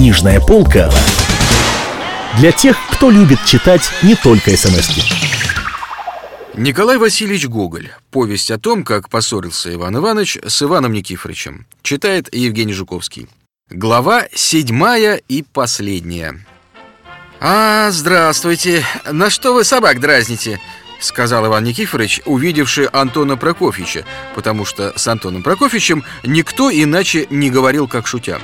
Книжная полка для тех, кто любит читать не только смс -ки. Николай Васильевич Гоголь. Повесть о том, как поссорился Иван Иванович с Иваном Никифоровичем. Читает Евгений Жуковский. Глава седьмая и последняя. «А, здравствуйте! На что вы собак дразните?» Сказал Иван Никифорович, увидевший Антона Прокофьевича, потому что с Антоном Прокофьевичем никто иначе не говорил, как шутя.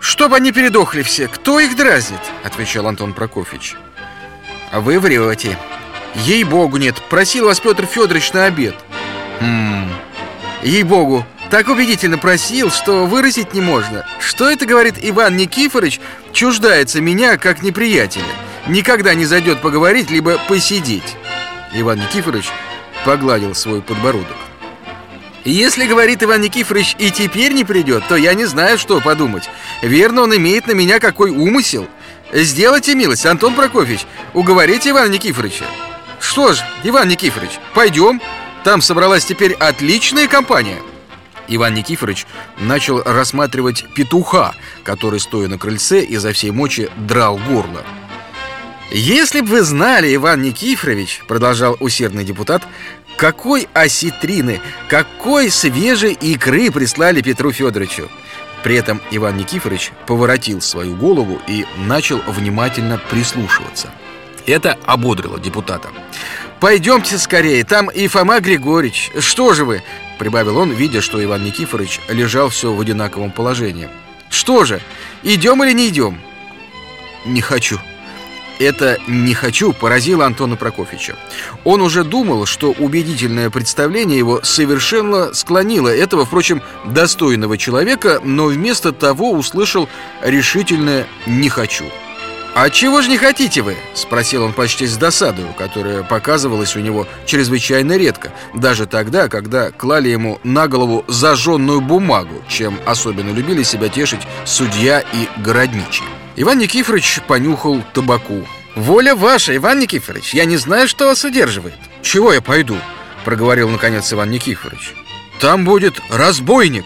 «Чтоб они передохли все, кто их дразнит?» Отвечал Антон Прокофьевич. «А вы врете. Ей-богу нет, просил вас Петр Федорович на обед». «Хм... Ей-богу, так убедительно просил, что выразить не можно. Что это, говорит Иван Никифорович, чуждается меня как неприятеля. Никогда не зайдет поговорить, либо посидеть. Иван Никифорович погладил свой подбородок. Если, говорит Иван Никифорович, и теперь не придет, то я не знаю, что подумать. Верно, он имеет на меня какой умысел. Сделайте милость, Антон Прокофьевич, уговорите Ивана Никифоровича. Что ж, Иван Никифорович, пойдем. Там собралась теперь отличная компания. Иван Никифорович начал рассматривать петуха, который, стоя на крыльце, изо всей мочи драл горло. «Если бы вы знали, Иван Никифорович, — продолжал усердный депутат, — какой осетрины, какой свежей икры прислали Петру Федоровичу!» При этом Иван Никифорович поворотил свою голову и начал внимательно прислушиваться. Это ободрило депутата. «Пойдемте скорее, там и Фома Григорьевич. Что же вы?» Прибавил он, видя, что Иван Никифорович лежал все в одинаковом положении. «Что же, идем или не идем?» «Не хочу», это «не хочу» поразило Антона Прокофьевича. Он уже думал, что убедительное представление его совершенно склонило этого, впрочем, достойного человека, но вместо того услышал решительное «не хочу». «А чего же не хотите вы?» – спросил он почти с досадою, которая показывалась у него чрезвычайно редко, даже тогда, когда клали ему на голову зажженную бумагу, чем особенно любили себя тешить судья и городничий. Иван Никифорович понюхал табаку. «Воля ваша, Иван Никифорович, я не знаю, что вас удерживает». «Чего я пойду?» – проговорил наконец Иван Никифорович. «Там будет разбойник!»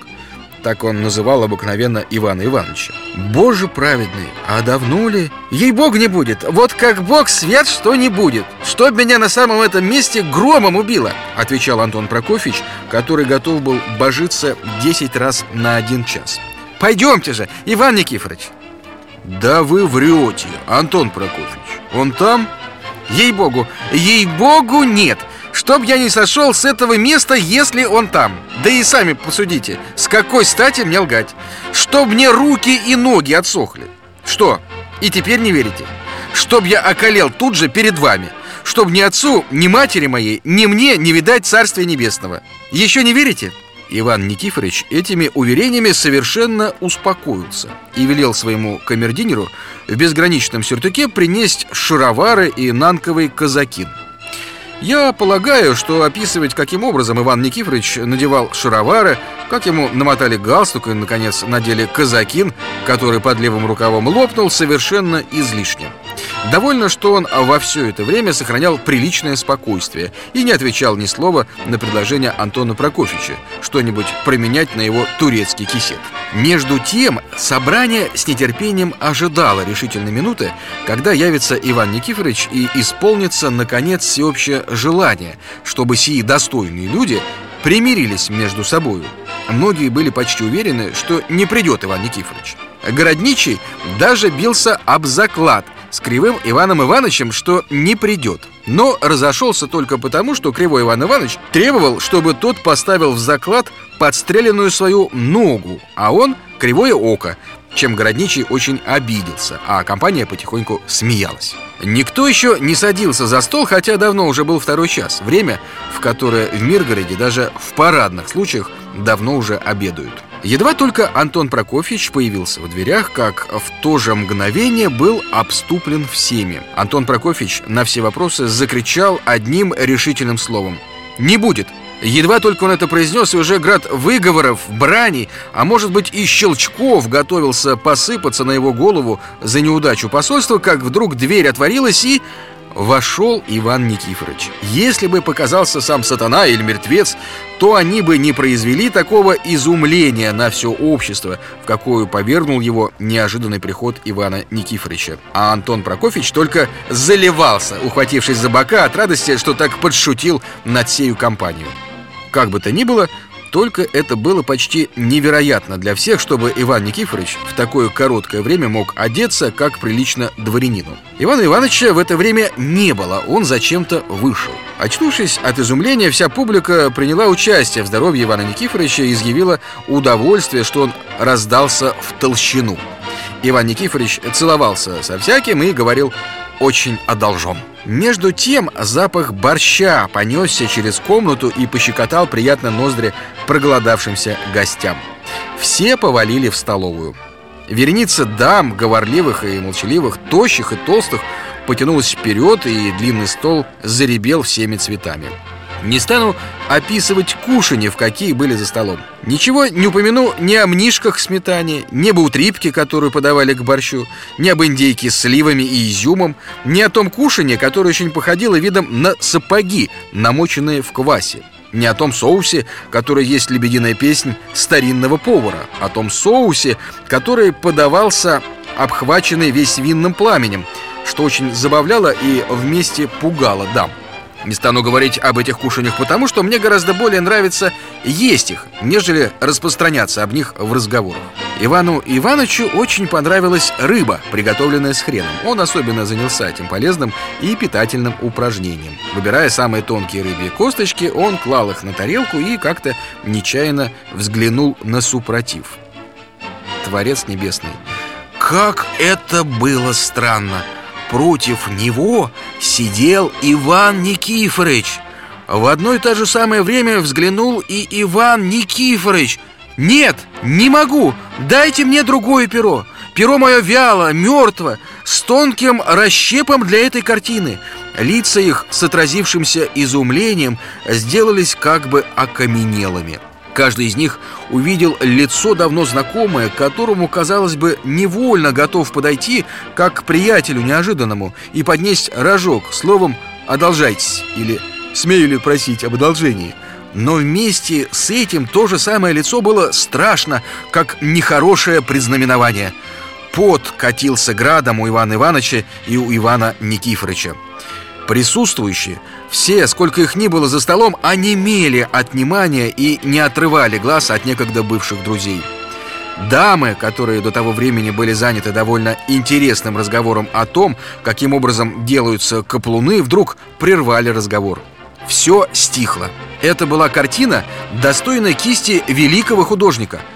Так он называл обыкновенно Ивана Ивановича. «Боже праведный, а давно ли?» «Ей-бог не будет! Вот как бог свят, что не будет! Чтоб меня на самом этом месте громом убило!» Отвечал Антон Прокофьевич, который готов был божиться 10 раз на один час. «Пойдемте же, Иван Никифорович!» «Да вы врете, Антон Прокофьевич! Он там?» «Ей-богу! Ей-богу, нет!» Чтоб я не сошел с этого места, если он там. Да и сами посудите, с какой стати мне лгать? Чтоб мне руки и ноги отсохли. Что, и теперь не верите? Чтоб я околел тут же перед вами. Чтоб ни отцу, ни матери моей, ни мне не видать Царствия Небесного. Еще не верите? Иван Никифорович этими уверениями совершенно успокоился и велел своему камердинеру в безграничном сюртуке принести шаровары и нанковый казакин – я полагаю, что описывать, каким образом Иван Никифорович надевал шаровары, как ему намотали галстук и, наконец, надели казакин, который под левым рукавом лопнул, совершенно излишне. Довольно, что он во все это время сохранял приличное спокойствие и не отвечал ни слова на предложение Антона Прокофьевича что-нибудь променять на его турецкий кисет. Между тем, собрание с нетерпением ожидало решительной минуты, когда явится Иван Никифорович и исполнится, наконец, всеобщее желание, чтобы сии достойные люди примирились между собою. Многие были почти уверены, что не придет Иван Никифорович. Городничий даже бился об заклад с Кривым Иваном Ивановичем, что не придет. Но разошелся только потому, что Кривой Иван Иванович требовал, чтобы тот поставил в заклад подстреленную свою ногу, а он — кривое око, чем Городничий очень обиделся, а компания потихоньку смеялась. Никто еще не садился за стол, хотя давно уже был второй час, время, в которое в Миргороде даже в парадных случаях давно уже обедают. Едва только Антон Прокофьевич появился в дверях, как в то же мгновение был обступлен всеми. Антон Прокофьевич на все вопросы закричал одним решительным словом «Не будет!» Едва только он это произнес, и уже град выговоров, брани, а может быть и щелчков готовился посыпаться на его голову за неудачу посольства, как вдруг дверь отворилась, и вошел Иван Никифорович. Если бы показался сам сатана или мертвец, то они бы не произвели такого изумления на все общество, в какое повергнул его неожиданный приход Ивана Никифоровича. А Антон Прокофьевич только заливался, ухватившись за бока от радости, что так подшутил над сею компанию. Как бы то ни было, только это было почти невероятно для всех, чтобы Иван Никифорович в такое короткое время мог одеться, как прилично дворянину. Ивана Ивановича в это время не было, он зачем-то вышел. Очнувшись от изумления, вся публика приняла участие в здоровье Ивана Никифоровича и изъявила удовольствие, что он раздался в толщину. Иван Никифорович целовался со всяким и говорил очень одолжен. Между тем запах борща понесся через комнату и пощекотал приятно ноздри проголодавшимся гостям. Все повалили в столовую. Вереница дам, говорливых и молчаливых, тощих и толстых, потянулась вперед, и длинный стол заребел всеми цветами. Не стану описывать кушанье, в какие были за столом. Ничего не упомяну ни о мнишках сметане, ни об утрипке, которую подавали к борщу, ни об индейке с сливами и изюмом, ни о том кушанье, которое очень походило видом на сапоги, намоченные в квасе не о том соусе, который есть лебединая песнь старинного повара, о том соусе, который подавался обхваченный весь винным пламенем, что очень забавляло и вместе пугало дам. Не стану говорить об этих кушаниях, потому что мне гораздо более нравится есть их, нежели распространяться об них в разговорах. Ивану Ивановичу очень понравилась рыба, приготовленная с хреном. Он особенно занялся этим полезным и питательным упражнением. Выбирая самые тонкие рыбьи косточки, он клал их на тарелку и как-то нечаянно взглянул на супротив. Творец Небесный. Как это было странно! Против него сидел Иван Никифорович. В одно и то же самое время взглянул и Иван Никифорович. «Нет, не могу! Дайте мне другое перо! Перо мое вяло, мертво, с тонким расщепом для этой картины!» Лица их с отразившимся изумлением сделались как бы окаменелыми. Каждый из них увидел лицо давно знакомое, которому, казалось бы, невольно готов подойти, как к приятелю неожиданному, и поднести рожок, словом «одолжайтесь» или «смею ли просить об одолжении». Но вместе с этим то же самое лицо было страшно, как нехорошее предзнаменование. Пот катился градом у Ивана Ивановича и у Ивана Никифоровича. Присутствующие, все, сколько их ни было за столом, онемели от внимания и не отрывали глаз от некогда бывших друзей. Дамы, которые до того времени были заняты довольно интересным разговором о том, каким образом делаются каплуны, вдруг прервали разговор. Все стихло. Это была картина, достойная кисти великого художника –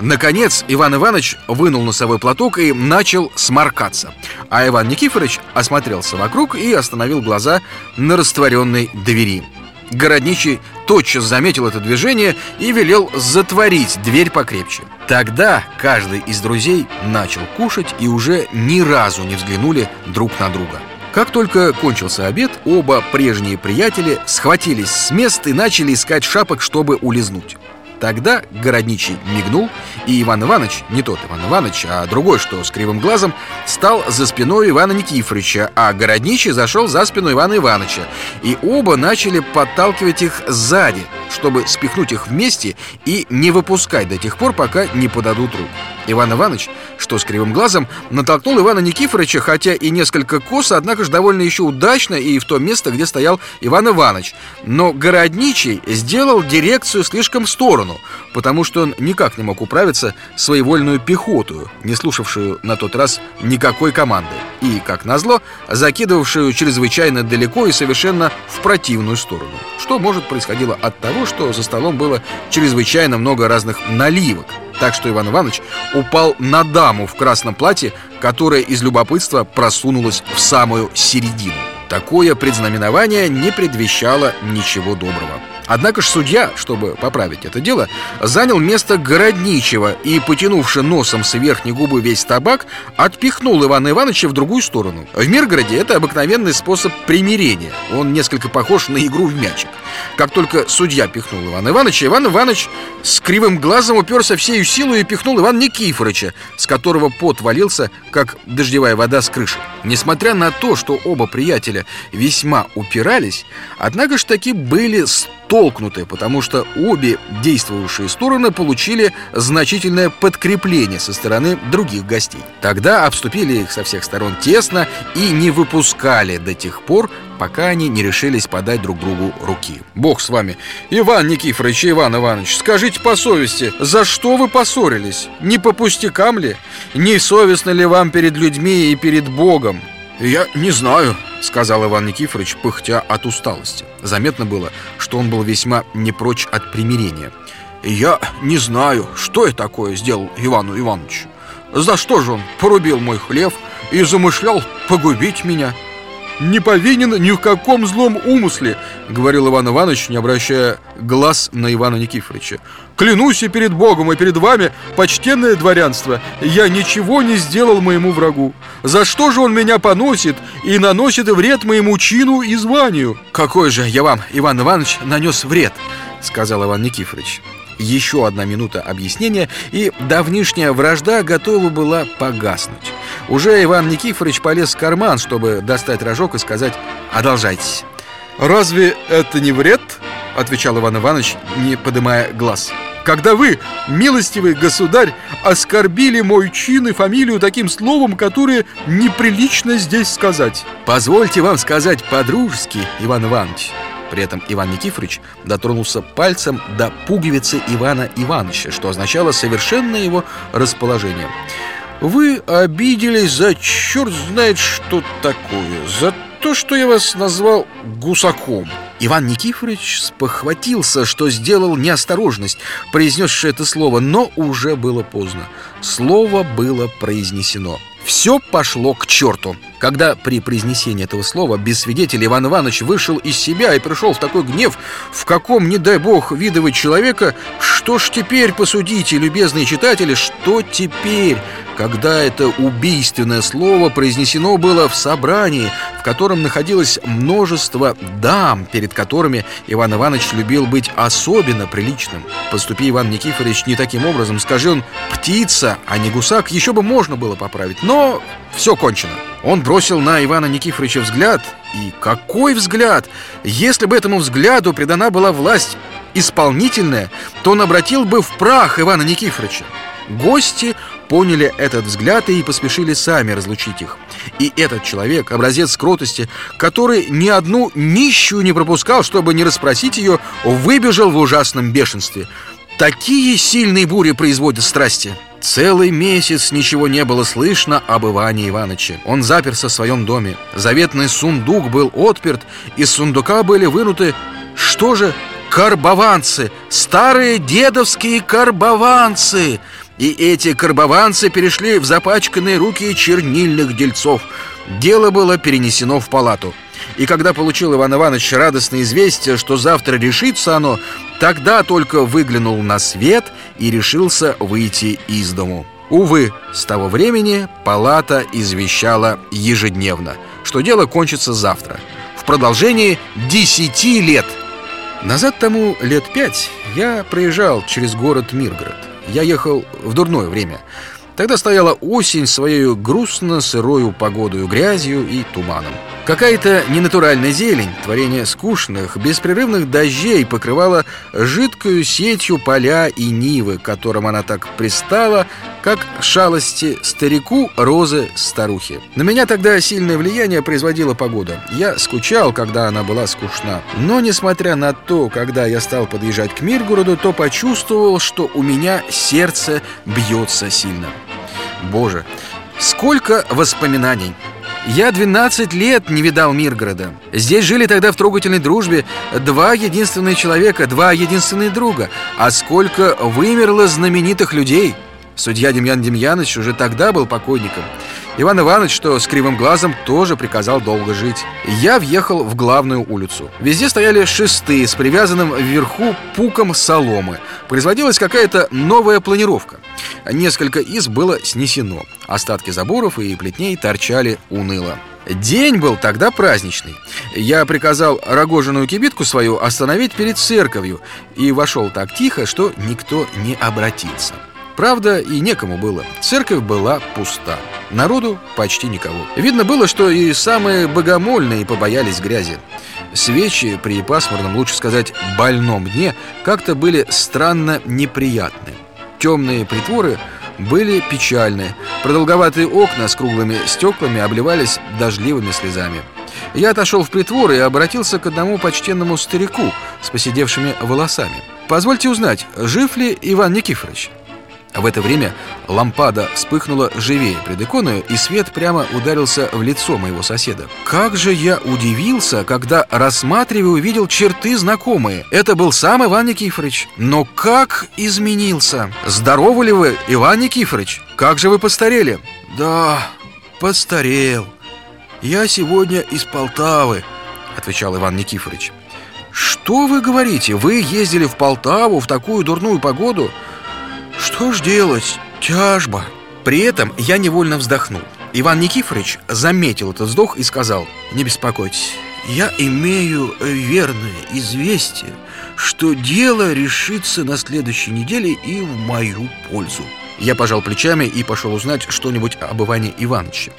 Наконец Иван Иванович вынул носовой платок и начал сморкаться. А Иван Никифорович осмотрелся вокруг и остановил глаза на растворенной двери. Городничий тотчас заметил это движение и велел затворить дверь покрепче. Тогда каждый из друзей начал кушать и уже ни разу не взглянули друг на друга. Как только кончился обед, оба прежние приятели схватились с мест и начали искать шапок, чтобы улизнуть. Тогда городничий мигнул, и Иван Иванович, не тот Иван Иванович, а другой, что с кривым глазом, стал за спиной Ивана Никифоровича, а городничий зашел за спину Ивана Ивановича. И оба начали подталкивать их сзади, чтобы спихнуть их вместе и не выпускать до тех пор, пока не подадут руку. Иван Иванович, что с кривым глазом, натолкнул Ивана Никифоровича, хотя и несколько косо, однако же довольно еще удачно и в то место, где стоял Иван Иванович. Но городничий сделал дирекцию слишком в сторону, потому что он никак не мог управиться своевольную пехоту, не слушавшую на тот раз никакой команды, и, как назло, закидывавшую чрезвычайно далеко и совершенно в противную сторону. Что, может, происходило от того, что за столом было чрезвычайно много разных наливок, так что Иван Иванович упал на даму в красном платье, которая из любопытства просунулась в самую середину. Такое предзнаменование не предвещало ничего доброго. Однако ж судья, чтобы поправить это дело, занял место городничего и, потянувши носом с верхней губы весь табак, отпихнул Ивана Ивановича в другую сторону. В Миргороде это обыкновенный способ примирения. Он несколько похож на игру в мячик. Как только судья пихнул Ивана Ивановича, Иван Иванович с кривым глазом уперся всею силу и пихнул Ивана Никифоровича, с которого пот валился, как дождевая вода с крыши. Несмотря на то, что оба приятеля весьма упирались, однако ж таки были столкнуты, потому что обе действующие стороны получили значительное подкрепление со стороны других гостей. Тогда обступили их со всех сторон тесно и не выпускали до тех пор, пока они не решились подать друг другу руки. Бог с вами. Иван Никифорович Иван Иванович, скажите по совести, за что вы поссорились? Не по пустякам ли? Не совестно ли вам перед людьми и перед Богом? Я не знаю, сказал Иван Никифорович, пыхтя от усталости. Заметно было, что он был весьма не прочь от примирения. Я не знаю, что я такое сделал Ивану Ивановичу. За что же он порубил мой хлев и замышлял погубить меня? Не повинен ни в каком злом умысле, говорил Иван Иванович, не обращая глаз на Ивана Никифоровича. Клянусь и перед Богом, и перед вами, почтенное дворянство, я ничего не сделал моему врагу. За что же он меня поносит и наносит вред моему чину и званию? Какой же я вам, Иван Иванович, нанес вред, сказал Иван Никифорович. Еще одна минута объяснения, и давнишняя вражда готова была погаснуть. Уже Иван Никифорович полез в карман, чтобы достать рожок и сказать «Одолжайтесь». «Разве это не вред?» — отвечал Иван Иванович, не поднимая глаз. «Когда вы, милостивый государь, оскорбили мой чин и фамилию таким словом, которое неприлично здесь сказать». «Позвольте вам сказать по-дружески, Иван Иванович», при этом Иван Никифорович дотронулся пальцем до пуговицы Ивана Ивановича, что означало совершенное его расположение. «Вы обиделись за черт знает что такое, за то, что я вас назвал гусаком». Иван Никифорович спохватился, что сделал неосторожность, произнесший это слово, но уже было поздно. Слово было произнесено. Все пошло к черту. Когда при произнесении этого слова без свидетеля Иван Иванович вышел из себя и пришел в такой гнев, в каком, не дай бог, видывать человека, что ж теперь посудите, любезные читатели, что теперь, когда это убийственное слово произнесено было в собрании, в котором находилось множество дам, перед которыми Иван Иванович любил быть особенно приличным. Поступи Иван Никифорович не таким образом, скажи он «птица», а не «гусак», еще бы можно было поправить, но все кончено. Он бросил на Ивана Никифоровича взгляд, и какой взгляд! Если бы этому взгляду придана была власть исполнительная, то он обратил бы в прах Ивана Никифоровича. Гости поняли этот взгляд и поспешили сами разлучить их. И этот человек, образец кротости, который ни одну нищую не пропускал, чтобы не расспросить ее, выбежал в ужасном бешенстве. Такие сильные бури производят страсти. Целый месяц ничего не было слышно об Иване Ивановиче. Он заперся в своем доме. Заветный сундук был отперт, из сундука были вынуты... Что же? Карбованцы! Старые дедовские карбованцы! И эти карбованцы перешли в запачканные руки чернильных дельцов. Дело было перенесено в палату. И когда получил Иван Иванович радостное известие, что завтра решится оно, тогда только выглянул на свет и решился выйти из дому. Увы, с того времени палата извещала ежедневно, что дело кончится завтра, в продолжении десяти лет. Назад тому лет пять я проезжал через город Миргород. Я ехал в дурное время. Тогда стояла осень своей грустно-сырою погодою, грязью и туманом. Какая-то ненатуральная зелень, творение скучных, беспрерывных дождей покрывала жидкую сетью поля и нивы, к которым она так пристала, как шалости старику розы старухи. На меня тогда сильное влияние производила погода. Я скучал, когда она была скучна. Но, несмотря на то, когда я стал подъезжать к Миргороду, то почувствовал, что у меня сердце бьется сильно. Боже, сколько воспоминаний! Я 12 лет не видал Миргорода. Здесь жили тогда в трогательной дружбе два единственных человека, два единственных друга. А сколько вымерло знаменитых людей! Судья Демьян Демьянович уже тогда был покойником. Иван Иванович, что с кривым глазом, тоже приказал долго жить. Я въехал в главную улицу. Везде стояли шесты с привязанным вверху пуком соломы. Производилась какая-то новая планировка. Несколько из было снесено. Остатки заборов и плетней торчали уныло. День был тогда праздничный. Я приказал рогожиную кибитку свою остановить перед церковью и вошел так тихо, что никто не обратился. Правда, и некому было. Церковь была пуста. Народу почти никого. Видно было, что и самые богомольные побоялись грязи. Свечи при пасмурном, лучше сказать, больном дне как-то были странно неприятны. Темные притворы были печальны. Продолговатые окна с круглыми стеклами обливались дождливыми слезами. Я отошел в притвор и обратился к одному почтенному старику с посидевшими волосами. «Позвольте узнать, жив ли Иван Никифорович?» В это время лампада вспыхнула живее пред иконою, и свет прямо ударился в лицо моего соседа. Как же я удивился, когда, рассматривая, увидел черты знакомые. Это был сам Иван Никифорович. Но как изменился? Здоровы ли вы, Иван Никифорович? Как же вы постарели? Да, постарел. Я сегодня из Полтавы, отвечал Иван Никифорович. Что вы говорите? Вы ездили в Полтаву в такую дурную погоду? Что ж делать? Тяжба. При этом я невольно вздохнул. Иван Никифорович заметил этот вздох и сказал Не беспокойтесь, я имею верное известие, что дело решится на следующей неделе и в мою пользу. Я пожал плечами и пошел узнать что-нибудь об Иване Ивановиче.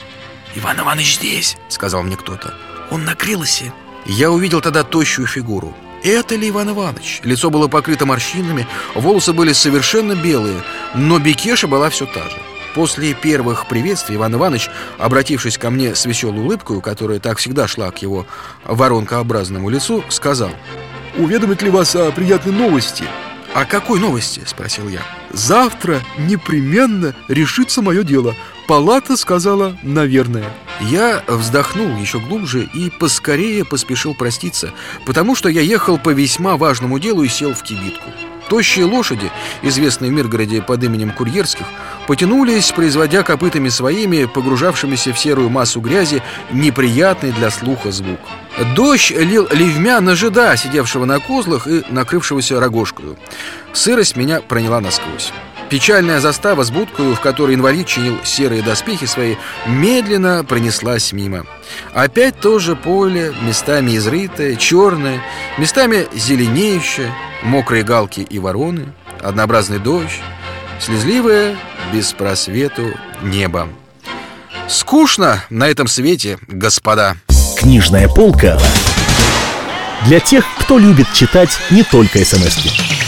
«Иван Иванович здесь», — сказал мне кто-то. «Он на крылосе». Я увидел тогда тощую фигуру. Это ли Иван Иванович? Лицо было покрыто морщинами, волосы были совершенно белые, но Бекеша была все та же. После первых приветствий Иван Иванович, обратившись ко мне с веселой улыбкой, которая так всегда шла к его воронкообразному лицу, сказал «Уведомить ли вас о приятной новости?» «О какой новости?» – спросил я. «Завтра непременно решится мое дело. Палата сказала «наверное». Я вздохнул еще глубже и поскорее поспешил проститься, потому что я ехал по весьма важному делу и сел в кибитку. Тощие лошади, известные в Миргороде под именем Курьерских, потянулись, производя копытами своими, погружавшимися в серую массу грязи, неприятный для слуха звук. Дождь лил ливмя на жида, сидевшего на козлах и накрывшегося рогожкою. Сырость меня проняла насквозь. Печальная застава с будкою, в которой инвалид чинил серые доспехи свои, медленно пронеслась мимо. Опять то же поле, местами изрытое, черное, местами зеленеющее, мокрые галки и вороны, однообразный дождь, слезливое, без просвету небо. Скучно на этом свете, господа. Книжная полка для тех, кто любит читать не только смс -ки.